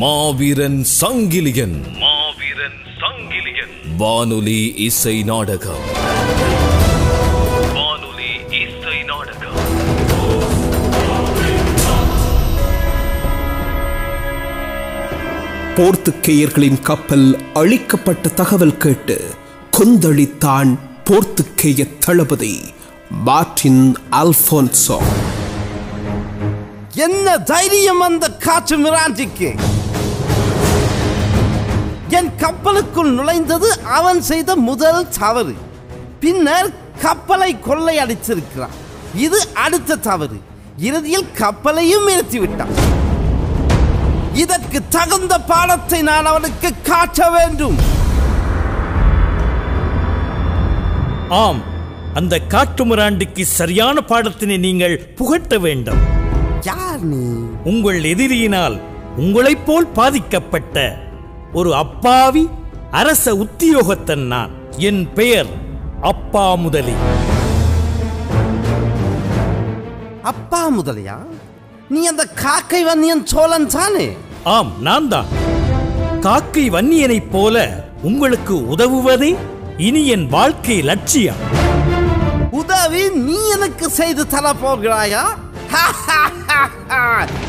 மாவீரன் சங்கிலியன். மாவீரன் சங்கிலியன். வானொலி இசை நாடகம். வானொலி இசை நாடகம். போர்த்துக்கேயர்களின் கப்பல் அழிக்கப்பட்ட தகவல் கேட்டு கொந்தளித்தான் போர்த்துக்கேய தளபதி மார்டின் அல்போன்சோ என்ன தைரியம் அந்த காற்று மிராண்டிக்கு? என் கப்பலுக்குள் நுழைந்தது அவன் செய்த முதல் தவறு. பின்னர் கப்பலை கொள்ளையடித்திருக்கிறான். இது அடுத்த தவறு. இறுதியில் கப்பலையும் நிறுத்திவிட்டான். இதற்கு தகுந்த பாடத்தை நான் அவனுக்கு காட்ட வேண்டும். ஆம் அந்த காட்டுமிராண்டிக்கு சரியான பாடத்தினை நீங்கள் புகட்ட வேண்டும். யார் நீ? உங்கள் எதிரியினால் உங்களைப் போல் பாதிக்கப்பட்ட ஒரு அப்பாவி அரச உத்தியோகத்தன் நான். என் பெயர் அப்பா முதலி. அப்பா முதலியா? நீ அந்த காக்கை வன்னியன் சோழன் தானே? ஆம் நான் தான். காக்கை வன்னியனைப் போல உங்களுக்கு உதவுவதே இனி என் வாழ்க்கை லட்சியம். உதவி நீ எனக்கு செய்து தர போகிறாயா?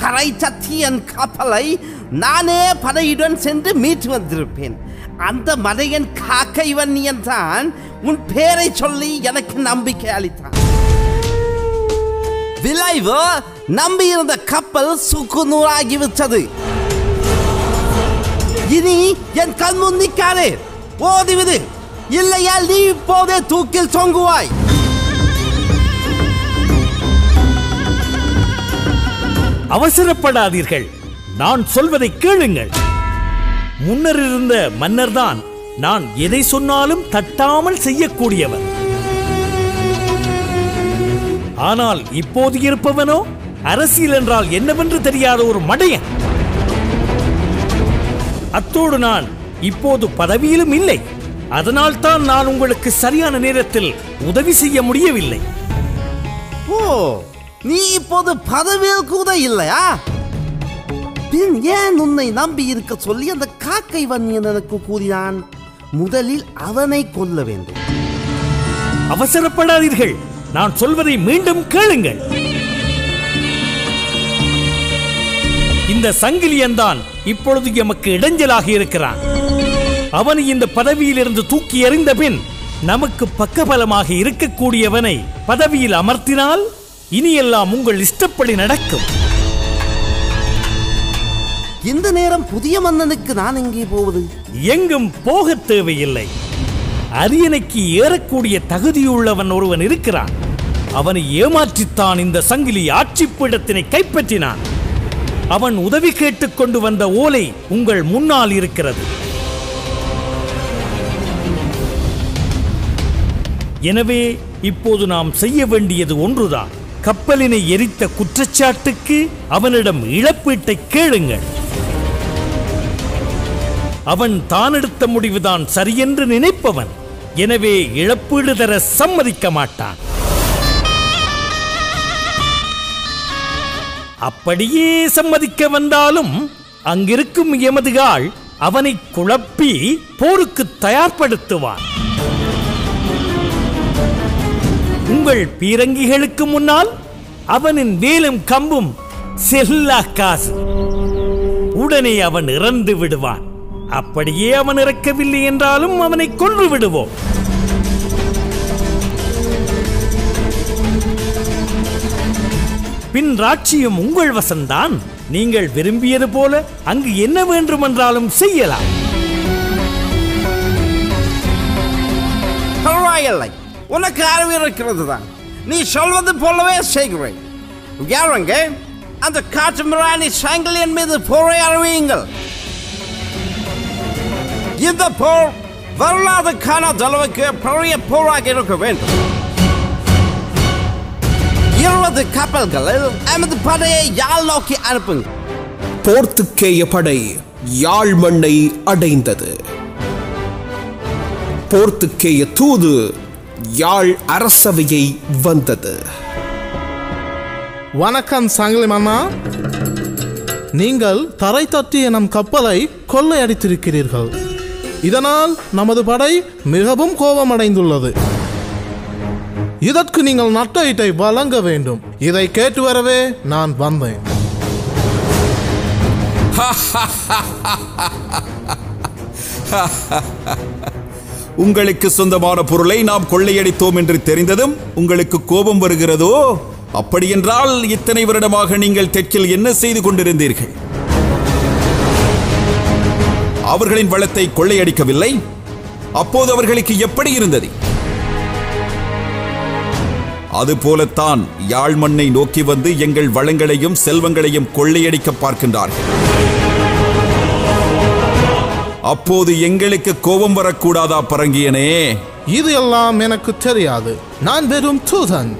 தரை சத்தி என் கப்பலை நானே படையுடன் சென்று மீட்டு வந்திருப்பேன். அந்த மலையன் காக்கை வன்னியன் தான் உன் பேரை சொல்லி எனக்கு நம்பிக்கை அளித்தான். விளைவு நம்பியிருந்த கப்பல் சுக்கு நூறாகிவிட்டது இனி என் கண் முன் நிற்காதே. ஓடிவிடு. நீ இப்போதே தூக்கில் தொங்குவாய். அவசரப்படாதீர்கள். நான் சொல்வதை கேளுங்கள். முன்னர் இருந்த மன்னர் தான் நான் எதை சொன்னாலும் தட்டாமல் செய்யக்கூடியவர். ஆனால் இப்போது இருப்பவனோ அரசியல் என்றால் என்னவென்று தெரியாத ஒரு மடையன். அத்தோடு நான் இப்போது பதவியிலும் இல்லை. அதனால் தான் நான் உங்களுக்கு சரியான நேரத்தில் உதவி செய்ய முடியவில்லை. ஓ நீ இப்போது பதவியில் கூட இல்லையா? பின் ஏன் உன்னை நம்பி இருக்க சொல்லி அந்த காக்கை வன்னியன் எனக்கு கூறினான்? முதலில் அவனை கொல்ல வேண்டும். அவசரப்படாதீர்கள். நான் சொல்வதை மீண்டும் கேளுங்கள். இந்த சங்கிலியன்தான் இப்பொழுது எமக்கு இடைஞ்சலாக இருக்கிறான். அவனை இந்த பதவியிலிருந்து தூக்கி எறிந்த பின் நமக்கு பக்கபலமாக இருக்கக்கூடியவனை பதவியில் அமர்த்தினால் இனியெல்லாம் உங்கள் இஷ்டப்படி நடக்கும். இந்த நேரம் புதிய மன்னனுக்கு நான் எங்கே போவது? எங்கும் போகத் தேவையில்லை. அரியணைக்கு ஏறக்கூடிய தகுதியுள்ளவன் ஒருவன் இருக்கிறான். அவனை ஏமாற்றித்தான் இந்த சங்கிலி ஆட்சி பீடத்தினை கைப்பற்றினான். அவன் உதவி கேட்டுக் கொண்டு வந்த ஓலை உங்கள் முன்னால் இருக்கிறது. எனவே இப்போது நாம் செய்ய வேண்டியது ஒன்றுதான். கப்பலினை எரித்த குற்றச்சாட்டுக்கு அவனிடம் இழப்பீட்டை கேளுங்கள். அவன் தான் எடுத்த முடிவுதான் சரியென்று நினைப்பவன். எனவே இழப்பீடு தர சம்மதிக்க மாட்டான். அப்படியே சம்மதிக்க வந்தாலும் அங்கிருக்கும் எமதுகாள் அவனை குழப்பி போருக்கு தயார்படுத்துவான். உங்கள் பீரங்கிகளுக்கு முன்னால் அவனின் வேலும் கம்பும் செல்லா காசு. உடனே அவன் இறந்து விடுவான். அப்படியே அவன் இறக்கவில்லை என்றாலும் அவனை கொன்று விடுவோம். பின் ராட்சியம் உங்கள் வசம்தான் நீங்கள் விரும்பியது போல அங்கு என்ன வேண்டுமென்றாலும் செய்யலாம். பரவாயில்லை உனக்கு அறிவு இருக்கிறது தான் நீ சொல்வது போலவே செய்கிறேன். யாருங்க அந்த காட்டு மிராணி சாங்கிலியன் மீது போரை அறிவியுங்கள் இந்த போர் வரலாறு காணாத அளவுக்கு பெரிய போராக இருக்க வேண்டும் இருபது கப்பல்களில் எமது படையை யாழ் நோக்கி அனுப்புங்கள் போர்த்துக்கேய படை யாழ் மண்ணை அடைந்தது போர்த்துக்கேய தூது யாழ் அரசவையை வந்தது வணக்கம் சங்கிலி மாமா நீங்கள் தரை தட்டிய நம் கப்பலை கொள்ளையடித்திருக்கிறீர்கள் இதனால் நமது படை மிகவும் கோபமடைந்துள்ளது. இதற்கு நீங்கள் நட்டஈட்டை வழங்க வேண்டும். இதை கேட்டு வரவே நான் வந்தேன். உங்களுக்கு சொந்தமான பொருளை நாம் கொள்ளையடித்தோம் என்று தெரிந்ததும் உங்களுக்கு கோபம் வருகிறதோ? அப்படியென்றால் இத்தனை வருடமாக நீங்கள் தெற்கில் என்ன செய்து கொண்டிருந்தீர்கள்? அவர்களின் வளத்தை கொள்ளையடிக்கவில்லை. அப்போது அவர்களுக்கு எப்படி இருந்தது? அதுபோலத்தான் யாழ் மண்ணை நோக்கி வந்து எங்கள் வளங்களையும் செல்வங்களையும் கொள்ளையடிக்க பார்க்கின்றார்கள். அப்போது எங்களுக்கு கோபம் வரக்கூடாதா பரங்கியனே? இது எல்லாம் எனக்கு தெரியாது. நான் வெறும் தூதன்.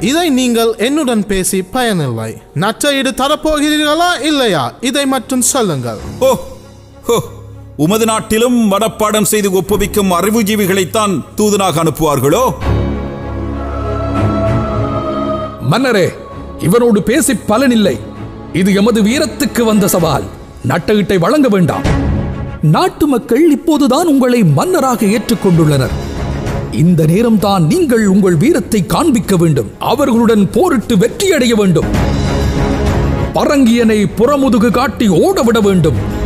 இதை நீங்கள் என்னுடன் பேசி பயனில்லை. நச்சையீடு தரப்போகிறீர்களா இல்லையா? இதை மட்டும் சொல்லுங்கள். ஓ உமது நாட்டிலும் மனப்பாடம் செய்து ஒப்புவிக்கும் அறிவுஜீவிகளைத்தான் தூதனாக அனுப்புவார்களோ? மன்னரே இவனோடு பேசி பலனில்லை இது எமது வீரத்துக்கு வந்த சவால். நட்டகிட்டை வழங்க வேண்டாம். நாட்டு மக்கள் இப்போதுதான் உங்களை மன்னராக ஏற்றுக்கொண்டுள்ளனர். இந்த நேரம்தான் நீங்கள் உங்கள் வீரத்தை காண்பிக்க வேண்டும். அவர்களுடன் போரிட்டு வெற்றியடைய வேண்டும். பரங்கியனை புறமுதுகு காட்டி ஓடவிட வேண்டும்.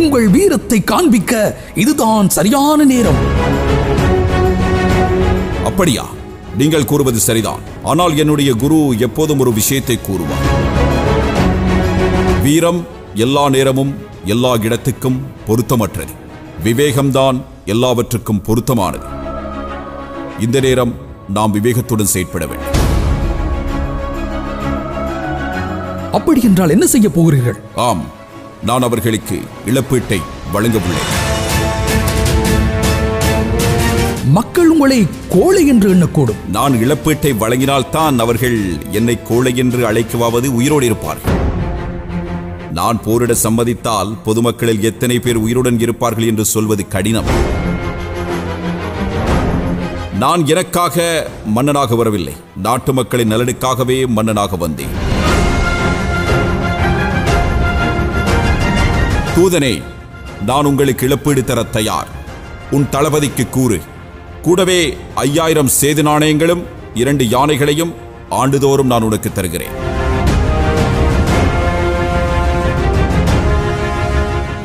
உங்கள் வீரத்தை காண்பிக்க இதுதான் சரியான நேரம். அப்படியா? நீங்கள் கூறுவது சரிதான். ஆனால் என்னுடைய குரு எப்போதும் ஒரு விஷயத்தை கூறுவார். வீரம் எல்லா நேரமும் எல்லா இடத்துக்கும் பொருத்தமற்றது. விவேகம்தான் எல்லாவற்றுக்கும் பொருத்தமானது. இந்த நேரம் நாம் விவேகத்துடன் செயற்பட வேண்டும். அப்படி என்றால் என்ன செய்ய போகிறீர்கள்? ஆம். நான் அவர்களுக்கு இழப்பீட்டை வழங்க உள்ளேன் மக்கள் உங்களை கோழை என்று எண்ணக்கூடும். நான் இழப்பீட்டை வழங்கினால்தான் அவர்கள் என்னை கோழை என்று அழைக்கவாவது உயிரோடு இருப்பார்கள். நான் போரிட சம்மதித்தால் பொதுமக்களில் எத்தனை பேர் உயிருடன் இருப்பார்கள் என்று சொல்வது கடினம். நான் எனக்காக மன்னனாக வரவில்லை. நாட்டு மக்களின் நலனுக்காகவே மன்னனாக வந்தேன். தூதனே நான் உங்களுக்கு இழப்பீடு தர தயார். உன் தளபதிக்கு கூறு கூடவே ஐயாயிரம் சேது நாணயங்களும் இரண்டு யானைகளையும் ஆண்டுதோறும் நான் உனக்கு தருகிறேன்.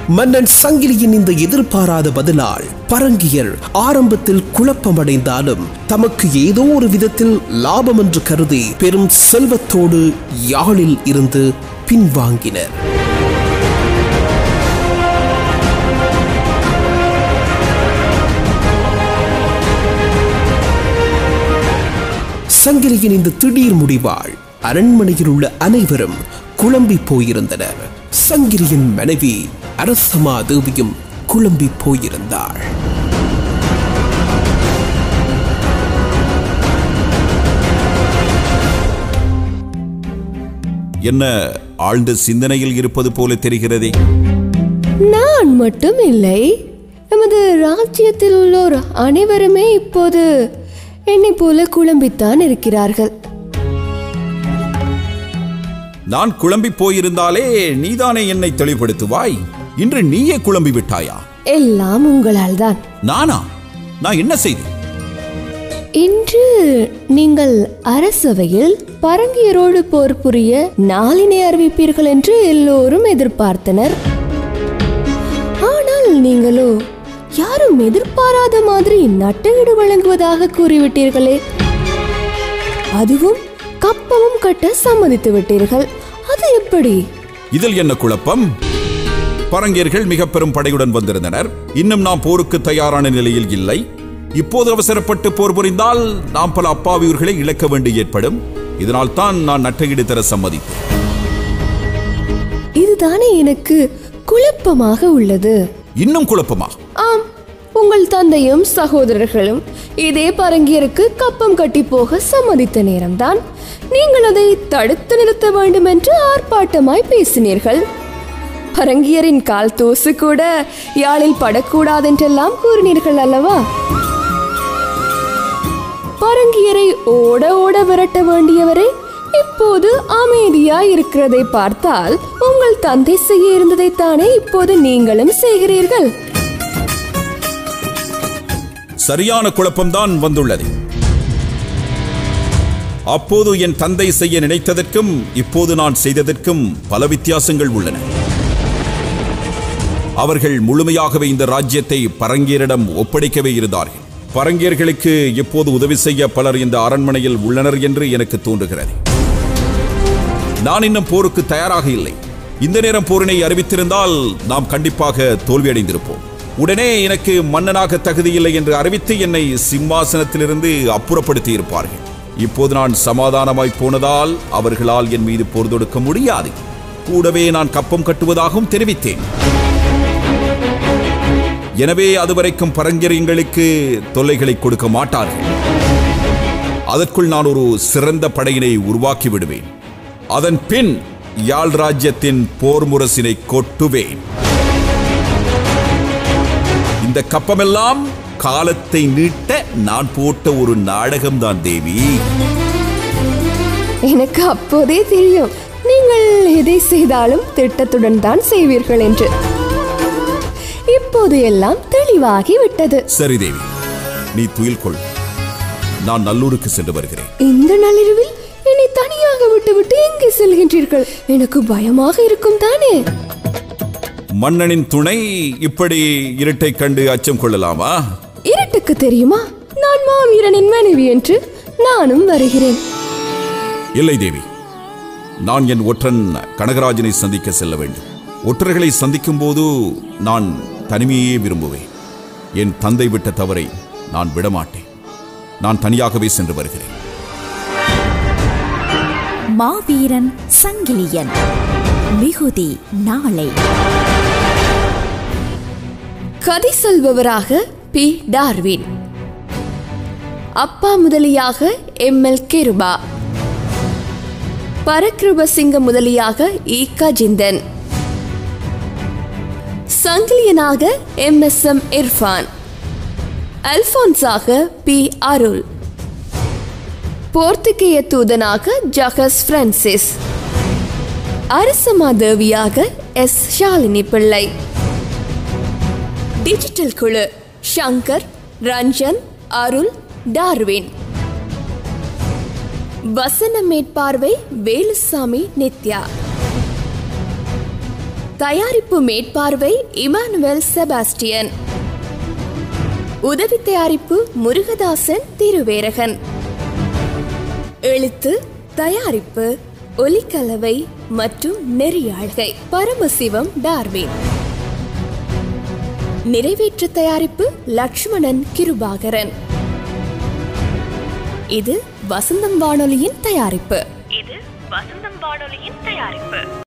மன்னன் சங்கிலியின் இந்த எதிர்பாராத பதிலால் பரங்கியர் ஆரம்பத்தில் குழப்பமடைந்தாலும் தமக்கு ஏதோ ஒரு விதத்தில் லாபம் என்று கருதி பெரும் செல்வத்தோடு யாழில் இருந்து பின்வாங்கினர். சங்கிலியின் இந்த திடீர் முடிவால் அரண்மனையில் உள்ள அனைவரும் குழம்பி போயிருந்தனர். சங்கிலியின் மனைவி அரசமா தேவியும் குழம்பி போயிருந்தாள். என்ன ஆழ்ந்த சிந்தனையில் இருப்பது போல தெரிகிறதே? நான் மட்டும் இல்லை. நமது ராஜ்யத்தில் உள்ளோர் அனைவருமே இப்போது என்னை போல குழம்பித்தான் இருக்கிறார்கள். நான் குழம்பி போயிருந்தாலே நீதானே என்னை தெளிவுபடுத்துவாய்? இன்று நீயே குழம்பி விட்டாயா? எல்லாம் உங்களால் தான். நானா? நான் என்ன செய்தேன்? இன்று நீங்கள் அரசவையில் பரங்கியரோடு போர் புரிய நாளினை அறிவிப்பீர்கள் என்று எல்லோரும் எதிர்பார்த்தனர். ஆனால் நீங்களோ யாரும் எதிர்பாராத மாதிரி நட்டஈடு வழங்குவதாக கூறிவிட்டீர்களே. அதுவும் கப்பமும் கட்ட சம்மதித்து விட்டீர்கள். அது எப்படி? இதில் என்ன குழப்பம்? பரங்கியர்கள் மிக பெரும் படையுடன் வந்திருந்தனர். இன்னும் நாம் போருக்கு தயாரான நிலையில் இல்லை. இப்போது அவசரப்பட்டு போர் புரிந்தால் நாம் பல அப்பாவியர்களை இழக்க வேண்டி ஏற்படும். இதனால் தான் நான் நட்டையீடு தர சம்மதித்தேன். இதுதானே எனக்கு குழப்பமாக உள்ளது. இன்னும் குழப்பமா? ஆம் உங்கள் தந்தையும் சகோதரர்களும் இதே பரங்கியருக்கு கப்பம் கட்டி போக சம்மதித்த நேரம்தான். நீங்கள் அதை தடுத்து நிறுத்த வேண்டும் என்று ஆர்ப்பாட்டமாய் பேசினீர்கள். பரங்கியரின் கால் தூசு கூட யாழில் படக்கூடாதென்றெல்லாம் கூறினீர்கள் அல்லவா? பரங்கியரை ஓட ஓட விரட்ட வேண்டியவரை இப்போது அமைதியா இருக்கிறதை பார்த்தால் உங்கள் தந்தை செய்ய இருந்ததைத்தானே இப்போது நீங்களும் செய்கிறீர்கள்? சரியான குழப்பம்தான் வந்துள்ளது. அப்போது என் தந்தை செய்ய நினைத்ததற்கும் இப்போது நான் செய்ததற்கும் பல வித்தியாசங்கள் உள்ளன. அவர்கள் முழுமையாகவே இந்த ராஜ்யத்தை பரங்கியரிடம் ஒப்படைக்கவே இருந்தார்கள். பரங்கியர்களுக்கு இப்போது உதவி செய்ய பலர் இந்த அரண்மனையில் உள்ளனர் என்று எனக்கு தோன்றுகிறது. நான் இன்னும் போருக்கு தயாராக இல்லை. இந்த நேரம் போரினை அறிவித்திருந்தால் நாம் கண்டிப்பாக தோல்வியடைந்திருப்போம். உடனே எனக்கு மன்னனாக தகுதியில்லை என்று அறிவித்து என்னை சிம்மாசனத்திலிருந்து அப்புறப்படுத்தி இருப்பார்கள் இப்போது நான் சமாதானமாய் போனதால் அவர்களால் என் மீது போர் தொடுக்க முடியாது. கூடவே நான் கப்பம் கட்டுவதாகவும் தெரிவித்தேன். எனவே அதுவரைக்கும் பரங்கிரியங்களுக்கு தொல்லைகளை கொடுக்க மாட்டார்கள். அதற்குள் நான் ஒரு சிறந்த படையினை உருவாக்கி விடுவேன். அதன் பின் யாழ் ராஜ்யத்தின் போர் முரசினை கொட்டுவேன். இந்த கப்பமெல்லாம் காலத்தை நீட்ட நான் போட்ட ஒரு நாடகம்தான் தேவி. எனக்கு அப்போதே தெரியும். நீங்கள் எதை செய்தாலும் திட்டத்துடன் தான் செய்வீர்கள் என்று. இப்போது எல்லாம் தெளிவாகி விட்டது சரி தேவி. நீ துயில் கொள். நான் நல்லூருக்கு சென்று வருகிறேன். இந்த நள்ளிரவில் என்னை தனியாக விட்டுவிட்டு எங்கே செல்கின்றீர்கள்? எனக்கு பயமாக இருக்கும் தானே? மன்னனின் துணை இப்படி இருட்டை கண்டு அச்சம் கொள்ளலாமா? இருட்டுக்கு தெரியுமா? நான் மாவீரனின் மனைவி என்று நானும் வருகிறேன். இல்லை தேவி. நான் என் ஒற்றன் கனகராஜனை சந்திக்க செல்ல வேண்டும். ஒற்றர்களை சந்திக்கும் போது நான் தனிமையே விரும்புவேன். என் தந்தை விட்ட தவறை நான் விடமாட்டேன். நான் தனியாகவே சென்று வருகிறேன். மாவீரன் சங்கிலியன். மிகுதி நாளை. கதை சொல்பவராக பி. டார்வின். அப்பா முதலியாக எம். எல். கிருபா. பரக்கிருபசிங்க முதலியாக ஈகா ஜிந்தன் சங்கிலியனாக எம். எஸ். எம். இர்ஃபான். அல்போன்ஸாக பி. அருள். போர்த்துகேய தூதனாக ஜகஸ் பிரான்சிஸ். அரசமாதேவியாக எஸ். ஷாலினி பிள்ளை. டிஜிட்டல் குழு. ஷங்கர் ரஞ்சன் அருள் டார்வின். வசன மேற்பார்வை வேலுசாமி நித்யா. தயாரிப்பு மேற்பார்வை இமானுவேல் செபாஸ்டியன். உதவி தயாரிப்பு முருகதாசன் திருவேரகன். எழுத்து தயாரிப்பு ஒலிக்கலவை மற்றும் நெறியாழ்கை. பரமசிவம் டார்வின். நிறைவேற்று தயாரிப்பு லக்ஷ்மணன் கிருபாகரன். இது வசந்தம் வானொலியின் தயாரிப்பு. இது வசந்தம் வானொலியின் தயாரிப்பு.